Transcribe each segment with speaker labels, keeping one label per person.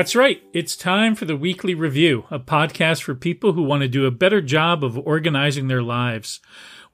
Speaker 1: That's right. It's time for the Weekly Review, a podcast for people who want to do a better job of organizing their lives.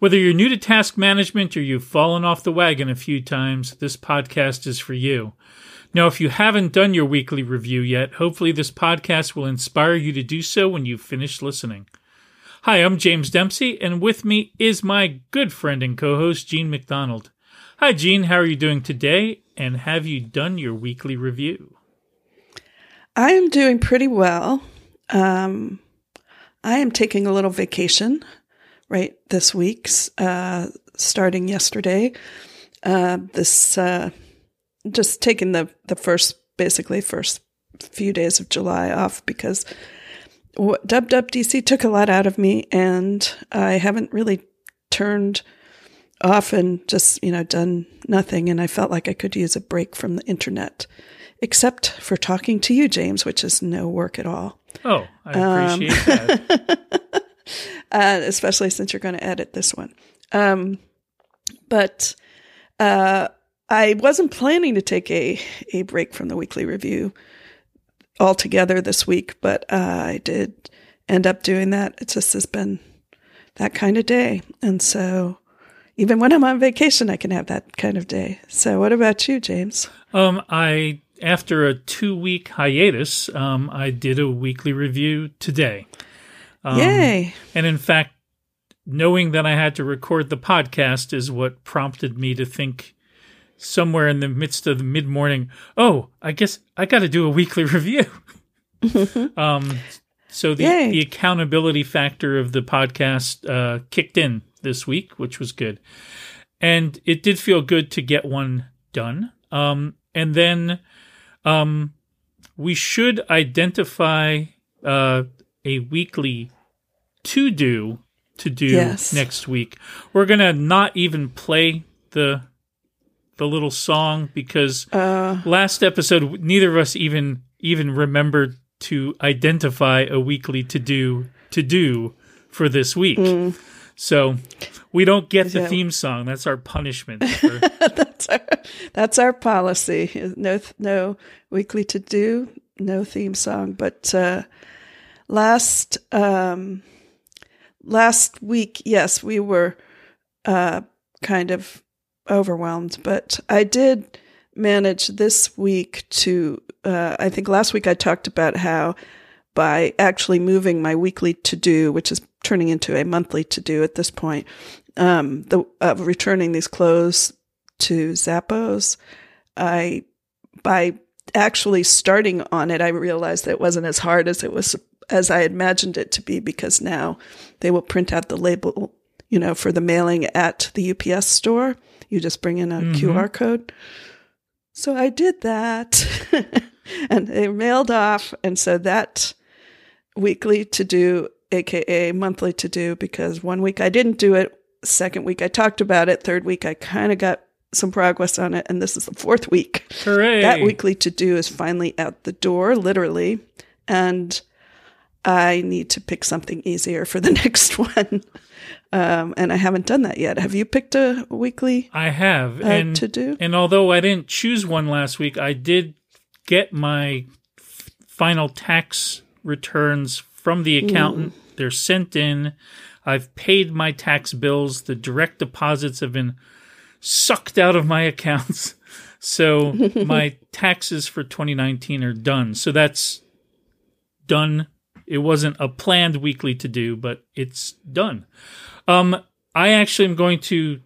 Speaker 1: Whether you're new to task management or you've fallen off the wagon a few times, this podcast is for you. Now, if you haven't done your weekly review yet, hopefully this podcast will inspire you to do so when you've finished listening. Hi, I'm James Dempsey, and with me is my good friend and co host, Jean MacDonald. Hi, Jean. How are you doing today? And have you done your weekly review?
Speaker 2: I am doing pretty well. Um, I am taking a little vacation right this week's uh, starting yesterday. Uh, this uh, just taking the the first basically first few days of July off because WWDC took a lot out of me, and I haven't really turned off and just you know done nothing, and I felt like I could use a break from the internet except for talking to you, James, which is no work at all.
Speaker 1: Oh, I appreciate um, that.
Speaker 2: uh, especially since you're going to edit this one. Um, but uh, I wasn't planning to take a, a break from the weekly review altogether this week, but uh, I did end up doing that. It just has been that kind of day. And so even when I'm on vacation, I can have that kind of day. So what about you, James?
Speaker 1: Um, I after a two week hiatus, um, I did a weekly review today.
Speaker 2: Um, Yay!
Speaker 1: And in fact, knowing that I had to record the podcast is what prompted me to think somewhere in the midst of the mid morning, oh, I guess I got to do a weekly review. um, so the, the accountability factor of the podcast uh, kicked in this week, which was good. And it did feel good to get one done. Um, and then um, we should identify uh, a weekly to do to do yes. next week. We're gonna not even play the the little song because uh, last episode neither of us even even remembered to identify a weekly to do to do for this week. Mm. So we don't get the theme song. That's our punishment. For-
Speaker 2: that's our that's our policy. No no weekly to do, no theme song. But uh, last um, last week, yes, we were uh, kind of overwhelmed, but I did manage this week to. Uh, I think last week I talked about how by actually moving my weekly to do, which is turning into a monthly to do at this point, um, the of returning these clothes to Zappos, I by actually starting on it, I realized that it wasn't as hard as it was as I imagined it to be because now they will print out the label, you know, for the mailing at the UPS store. You just bring in a mm-hmm. QR code. So I did that and they mailed off. And so that weekly to do, AKA monthly to do, because one week I didn't do it. Second week I talked about it. Third week I kind of got some progress on it. And this is the fourth week.
Speaker 1: Hooray.
Speaker 2: That weekly to do is finally out the door, literally. And I need to pick something easier for the next one. Um, and I haven't done that yet. Have you picked a weekly?
Speaker 1: I have,
Speaker 2: uh, and to do.
Speaker 1: And although I didn't choose one last week, I did get my f- final tax returns from the accountant. Mm. They're sent in. I've paid my tax bills. The direct deposits have been sucked out of my accounts. So my taxes for 2019 are done. So that's done. It wasn't a planned weekly to do, but it's done. Um, I actually am going to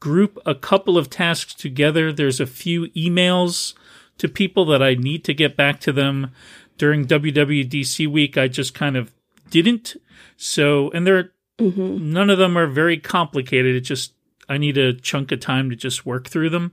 Speaker 1: group a couple of tasks together. There's a few emails to people that I need to get back to them during WWDC week. I just kind of didn't. So, and they're mm-hmm. none of them are very complicated. It just I need a chunk of time to just work through them.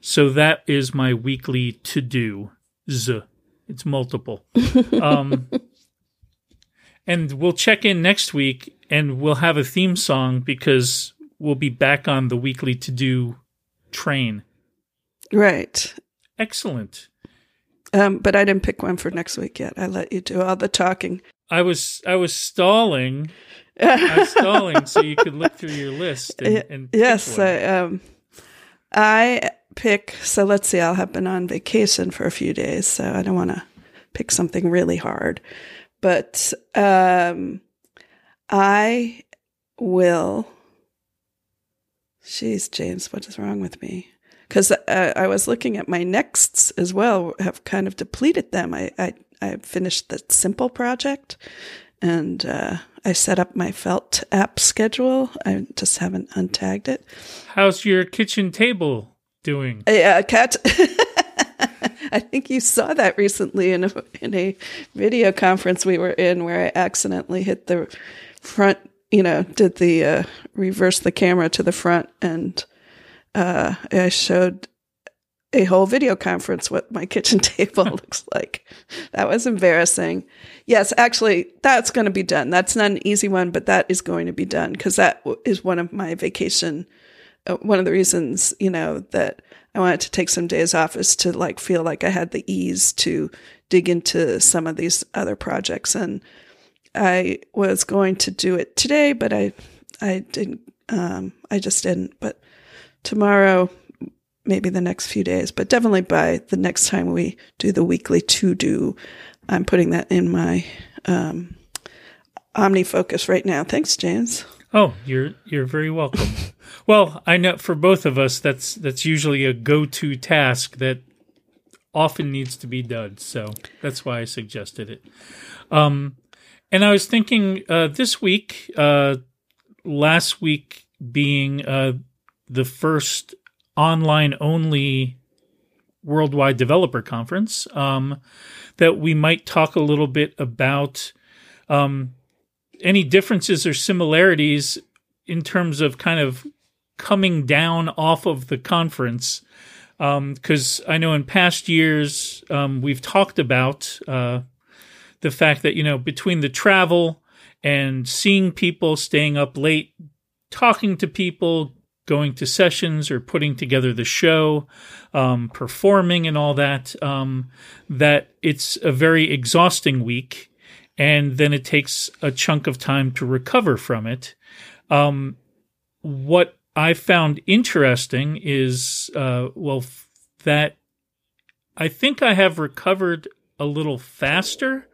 Speaker 1: So that is my weekly to do. It's multiple. um, and we'll check in next week and we'll have a theme song because we'll be back on the weekly to do train.
Speaker 2: Right.
Speaker 1: Excellent.
Speaker 2: Um, but I didn't pick one for next week yet. I let you do all the talking.
Speaker 1: I was I was stalling I was stalling so you could look through your list. And, and
Speaker 2: yes, I, um, I pick. So let's see. I'll have been on vacation for a few days, so I don't want to pick something really hard. But um, I will. Jeez, James, what is wrong with me? Because uh, I was looking at my nexts as well, have kind of depleted them. I, I, I finished the simple project and uh, I set up my felt app schedule. I just haven't untagged it.
Speaker 1: How's your kitchen table doing?
Speaker 2: Yeah, uh, cat. I think you saw that recently in a in a video conference we were in where I accidentally hit the front. You know, did the uh, reverse the camera to the front, and uh, I showed a whole video conference what my kitchen table looks like. That was embarrassing. Yes, actually, that's going to be done. That's not an easy one, but that is going to be done because that is one of my vacation. Uh, one of the reasons, you know, that I wanted to take some days off is to like feel like I had the ease to dig into some of these other projects. And I was going to do it today, but I, I didn't, um, I just didn't. But tomorrow, maybe the next few days, but definitely by the next time we do the weekly to do, I'm putting that in my um, OmniFocus right now. Thanks, James.
Speaker 1: Oh, you're you're very welcome. well, I know for both of us, that's that's usually a go-to task that often needs to be done. So that's why I suggested it. Um, and I was thinking uh, this week, uh, last week being uh, the first online only worldwide developer conference um, that we might talk a little bit about um, any differences or similarities in terms of kind of coming down off of the conference. Because um, I know in past years um, we've talked about uh, the fact that you know between the travel and seeing people, staying up late, talking to people, going to sessions or putting together the show, um, performing and all that, um, that it's a very exhausting week. And then it takes a chunk of time to recover from it. Um, what I found interesting is, uh, well, f- that I think I have recovered a little faster,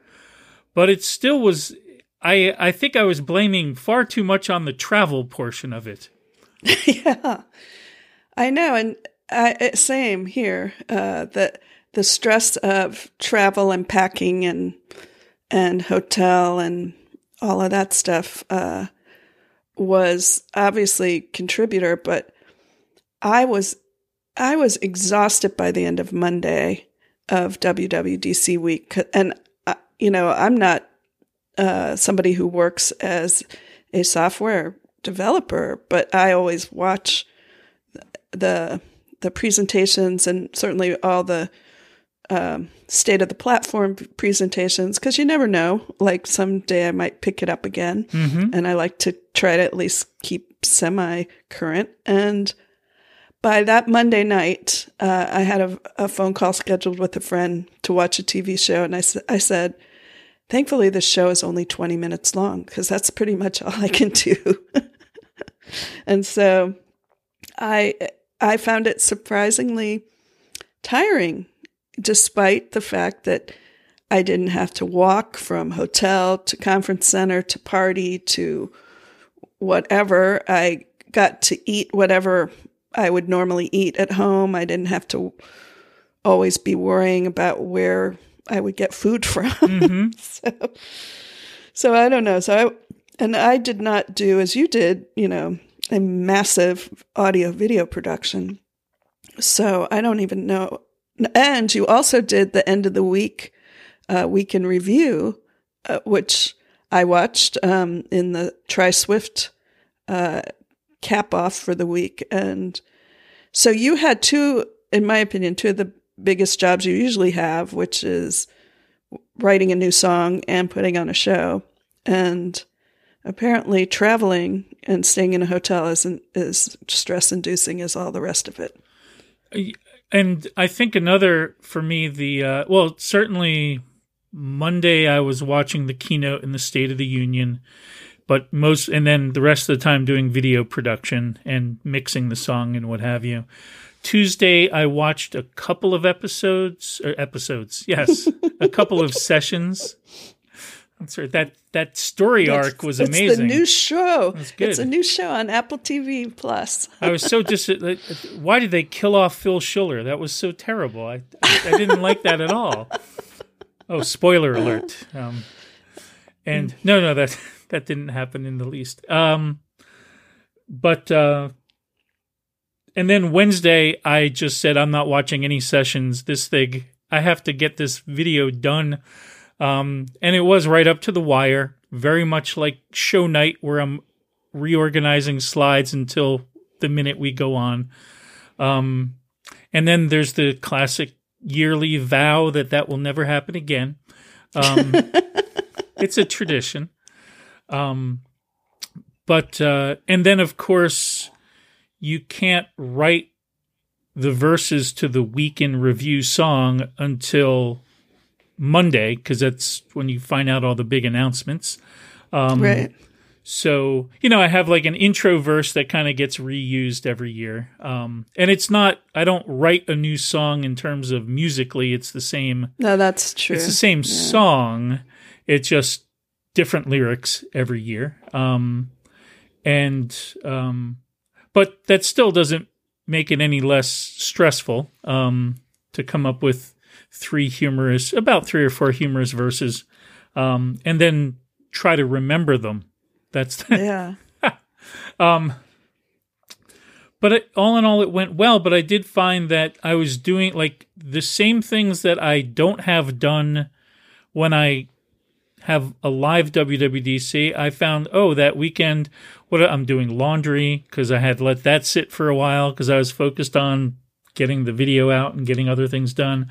Speaker 1: but it still was. I I think I was blaming far too much on the travel portion of it.
Speaker 2: yeah, I know, and I, same here. Uh, the the stress of travel and packing and and hotel and all of that stuff uh, was obviously contributor, but I was I was exhausted by the end of Monday of WWDC week, and uh, you know I'm not uh, somebody who works as a software developer, but I always watch the the presentations and certainly all the um, state of the platform presentations because you never know. Like someday I might pick it up again, mm-hmm. and I like to try to at least keep semi current. And by that Monday night, uh, I had a, a, phone call scheduled with a friend to watch a TV show, and I, I said, Thankfully, this show is only 20 minutes long because that's pretty much all I can do. and so I I found it surprisingly tiring, despite the fact that I didn't have to walk from hotel to conference center to party to whatever. I got to eat whatever I would normally eat at home. I didn't have to always be worrying about where I would get food from. Mm-hmm. so, so I don't know. So I, and I did not do as you did, you know, a massive audio video production. So I don't even know. And you also did the end of the week uh, week in review, uh, which I watched um, in the Try Swift uh, cap off for the week. And so you had two, in my opinion, two of the biggest jobs you usually have, which is writing a new song and putting on a show. And apparently, traveling and staying in a hotel isn't as stress inducing as all the rest of it.
Speaker 1: And I think another for me, the uh, well, certainly Monday I was watching the keynote in the State of the Union, but most and then the rest of the time doing video production and mixing the song and what have you. Tuesday, I watched a couple of episodes or episodes. Yes, a couple of sessions. I'm sorry that that story
Speaker 2: That's-
Speaker 1: arc was
Speaker 2: it's
Speaker 1: amazing.
Speaker 2: the new show. It's a new show on Apple TV Plus.
Speaker 1: I was so dis. Why did they kill off Phil Schiller? That was so terrible. I I didn't like that at all. Oh, spoiler alert. Um, and no, no, that that didn't happen in the least. Um, but uh, and then Wednesday, I just said I'm not watching any sessions. This thing, I have to get this video done. Um, and it was right up to the wire, very much like show night, where I'm reorganizing slides until the minute we go on. Um, and then there's the classic yearly vow that that will never happen again. Um, it's a tradition. Um, but uh, and then of course you can't write the verses to the week in review song until Monday because that's when you find out all the big announcements. Um,
Speaker 2: right.
Speaker 1: So, you know, I have like an intro verse that kind of gets reused every year. Um, and it's not, I don't write a new song in terms of musically, it's the same,
Speaker 2: No, that's true.
Speaker 1: it's the same song. It's just different lyrics every year. Um, and, um, but that still doesn't make it any less stressful, um, to come up with three humorous, about three or four humorous verses, um, and then try to remember them. That's the,
Speaker 2: yeah.
Speaker 1: um, but it, all in all, it went well. But I did find that I was doing like the same things that I don't have done when I have a live WWDC. I found oh that weekend, what I'm doing laundry because I had let that sit for a while because I was focused on getting the video out and getting other things done.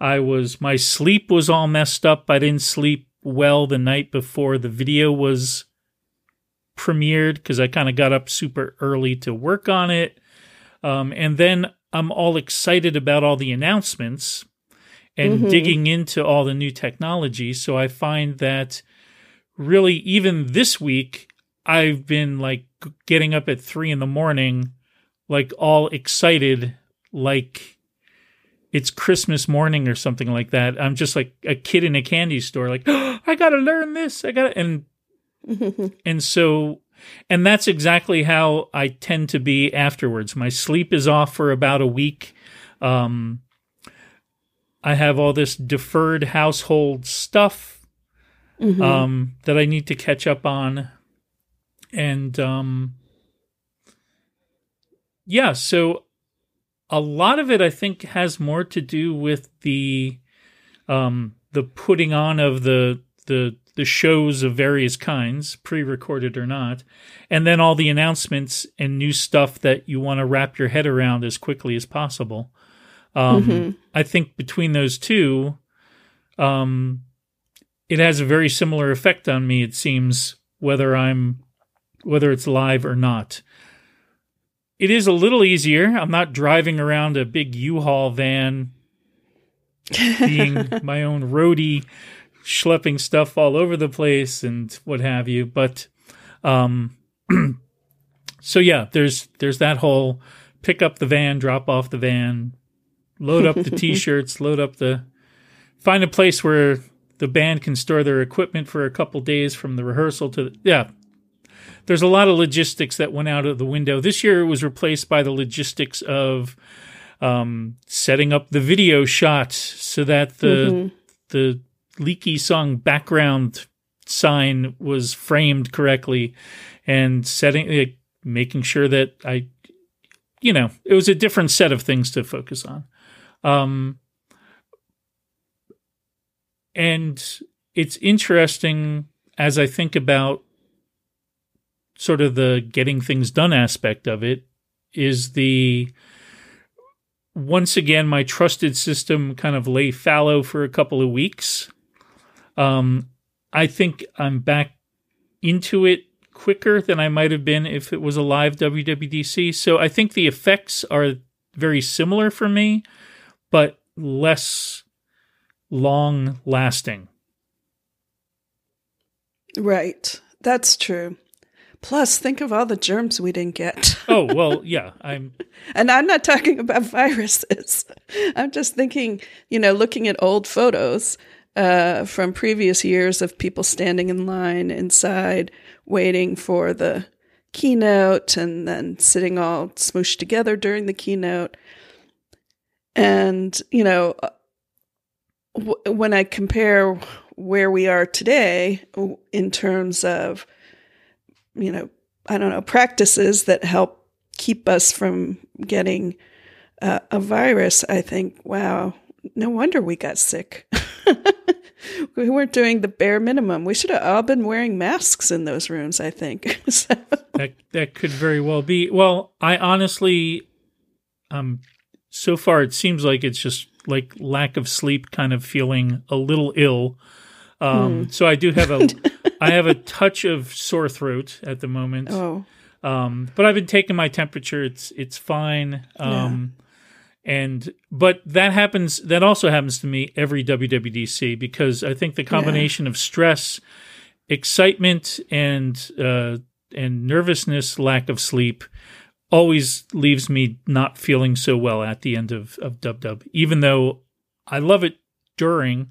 Speaker 1: I was my sleep was all messed up. I didn't sleep well the night before the video was premiered because I kind of got up super early to work on it. Um, and then I'm all excited about all the announcements and
Speaker 2: Mhm.
Speaker 1: digging into all the new technology. So I find that really, even this week, I've been like getting up at three in the morning, like all excited, like it's Christmas morning or something like that. I'm just like a kid in a candy store, like, I gotta learn this. I gotta, and and so, and that's exactly how I tend to be afterwards. My sleep is off for about a week. Um, I have all this deferred household stuff
Speaker 2: Mhm.
Speaker 1: um, that I need to catch up on. And um, yeah, so a lot of it I think has more to do with the um, the putting on of the the the shows of various kinds, pre-recorded or not, and then all the announcements and new stuff that you want to wrap your head around as quickly as possible. Um,
Speaker 2: Mhm.
Speaker 1: I think between those two, um, it has a very similar effect on me. It seems whether I'm whether it's live or not. It is a little easier. I'm not driving around a big U-Haul van, being my own roadie, schlepping stuff all over the place and what have you. But um, so yeah, there's there's that whole pick up the van, drop off the van, load up the t-shirts, load up the find a place where the band can store their equipment for a couple days from the rehearsal to the, yeah. There's a lot of logistics that went out of the window. This year it was replaced by the logistics of um, setting up the video shot so that the
Speaker 2: Mhm.
Speaker 1: the leaky song background sign was framed correctly and setting like, making sure that I you know, it was a different set of things to focus on. Um and it's interesting as I think about sort of the getting things done aspect of it is the once again my trusted system kind of lay fallow for a couple of weeks um, I think I'm back into it quicker than I might have been if it was a live WWDC. So I think the effects are very similar for me, but less long lasting.
Speaker 2: Right. That's true. Plus, think of all the germs we didn't get.
Speaker 1: oh well, yeah. I'm
Speaker 2: and I'm not talking about viruses. I'm just thinking, you know, looking at old photos uh, from previous years of people standing in line inside waiting for the keynote and then sitting all smooshed together during the keynote. And, you know, w- when I compare where we are today in terms of, you know, I don't know, practices that help keep us from getting uh, a virus, I think, wow, no wonder we got sick. we weren't doing the bare minimum. We should have all been wearing masks in those rooms, I think. so.
Speaker 1: That that could very well be. Well, I honestly um so far it seems like it's just like lack of sleep kind of feeling a little ill. Um, mm. so I do have a I have a touch of sore throat at the moment.
Speaker 2: Oh.
Speaker 1: Um, but I've been taking my temperature. It's it's fine. Um, yeah and but that happens that also happens to me every WWDC because I think the combination yeah. of stress, excitement, and uh, and nervousness, lack of sleep, always leaves me not feeling so well at the end of of Dub Dub. Even though I love it during,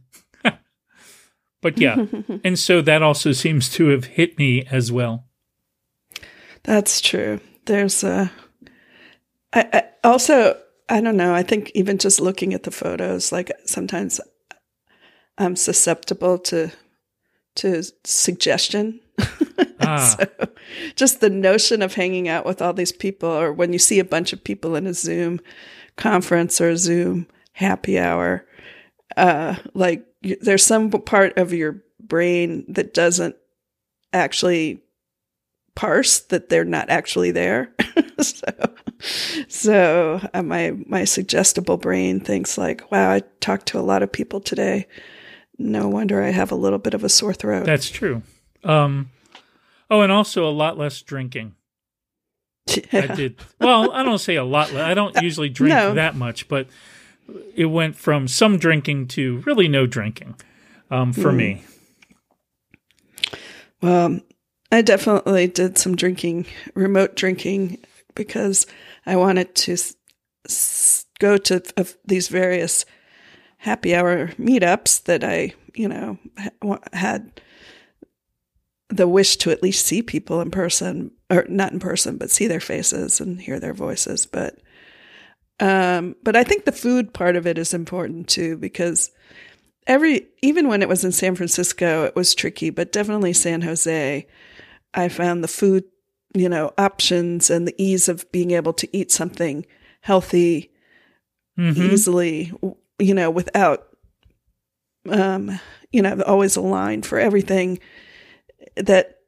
Speaker 1: but yeah, and so that also seems to have hit me as well.
Speaker 2: That's true. There's a. I, I also I don't know. I think even just looking at the photos, like sometimes I'm susceptible to to suggestion. Ah. so just the notion of hanging out with all these people, or when you see a bunch of people in a Zoom conference or a Zoom happy hour, uh, like there's some part of your brain that doesn't actually parse that they're not actually there. so, so uh, my my suggestible brain thinks like, "Wow, I talked to a lot of people today. No wonder I have a little bit of a sore throat."
Speaker 1: That's true. Um, oh, and also a lot less drinking. Yeah. I did well. I don't say a lot. I don't usually drink no. that much, but it went from some drinking to really no drinking um, for mm. me.
Speaker 2: Well, I definitely did some drinking, remote drinking, because I wanted to s- go to these various happy hour meetups that I, you know, ha- had the wish to at least see people in person, or not in person, but see their faces and hear their voices. But, um, but I think the food part of it is important too, because every, even when it was in San Francisco, it was tricky, but definitely San Jose I found the food, you know, options and the ease of being able to eat something healthy mm-hmm. easily, you know, without, um, you know, always a line for everything that,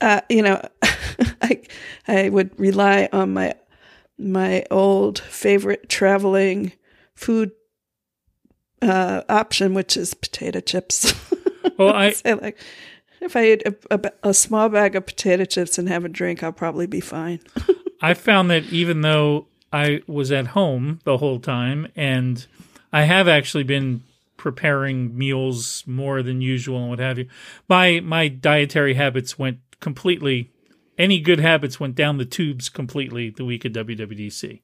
Speaker 2: uh, you know, I, I would rely on my, my old favorite traveling food uh, option, which is potato chips.
Speaker 1: Well, I
Speaker 2: say like if I eat a, a, a, small bag of potato chips and have a drink, I'll probably be fine.
Speaker 1: I found that even though I was at home the whole time, and I have actually been preparing meals more than usual and what have you, my my dietary habits went completely. Any good habits went down the tubes completely the week of WWDC,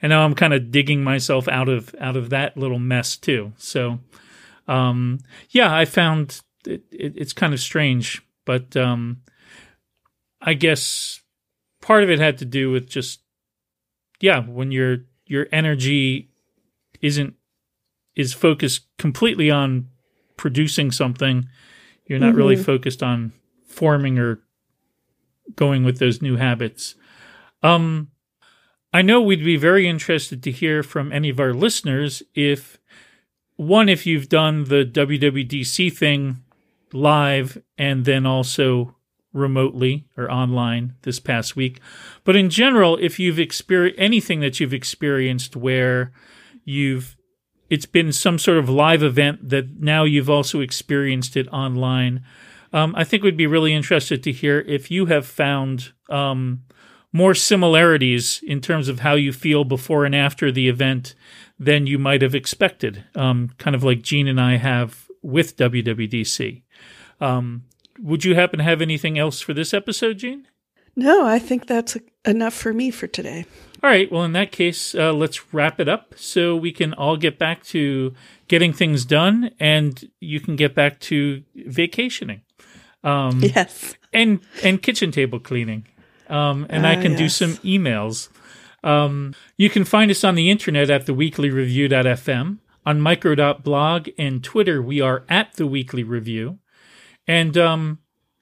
Speaker 1: and now I'm kind of digging myself out of out of that little mess too. So, um, yeah, I found it, it, it's kind of strange, but um, I guess part of it had to do with just yeah, when your your energy isn't is focused completely on producing something, you're not mm-hmm. really focused on forming or going with those new habits. Um, I know we'd be very interested to hear from any of our listeners if one, if you've done the WWDC thing live and then also remotely or online this past week. But in general, if you've experienced anything that you've experienced where you've it's been some sort of live event that now you've also experienced it online. Um, I think we'd be really interested to hear if you have found um, more similarities in terms of how you feel before and after the event than you might have expected, um, kind of like Jean and I have with WWDC. Um, would you happen to have anything else for this episode, Jean?
Speaker 2: No, I think that's enough for me for today.
Speaker 1: All right. Well, in that case, uh, let's wrap it up so we can all get back to getting things done and you can get back to vacationing. Um,
Speaker 2: yes.
Speaker 1: And, and kitchen table cleaning. Um, and I
Speaker 2: Ah,
Speaker 1: can do some emails. Um, you can find us on the internet at theweeklyreview.fm. On micro.blog and Twitter, we are at the Weekly Review. And um,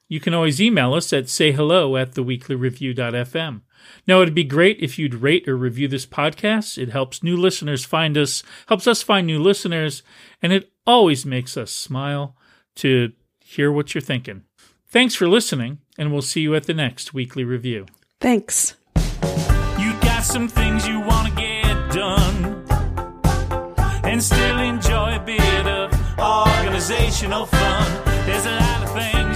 Speaker 1: you can always email us at sayhello at theweeklyreview.fm. Now, it'd be great if you'd rate or review this podcast. It helps new listeners find us, helps us find new listeners, and it always makes us smile to hear what you're thinking. Thanks for listening, and we'll see you at the next weekly review.
Speaker 2: Thanks.
Speaker 3: You got some things you want to get done and still enjoy a bit of organizational fun. There's a lot of things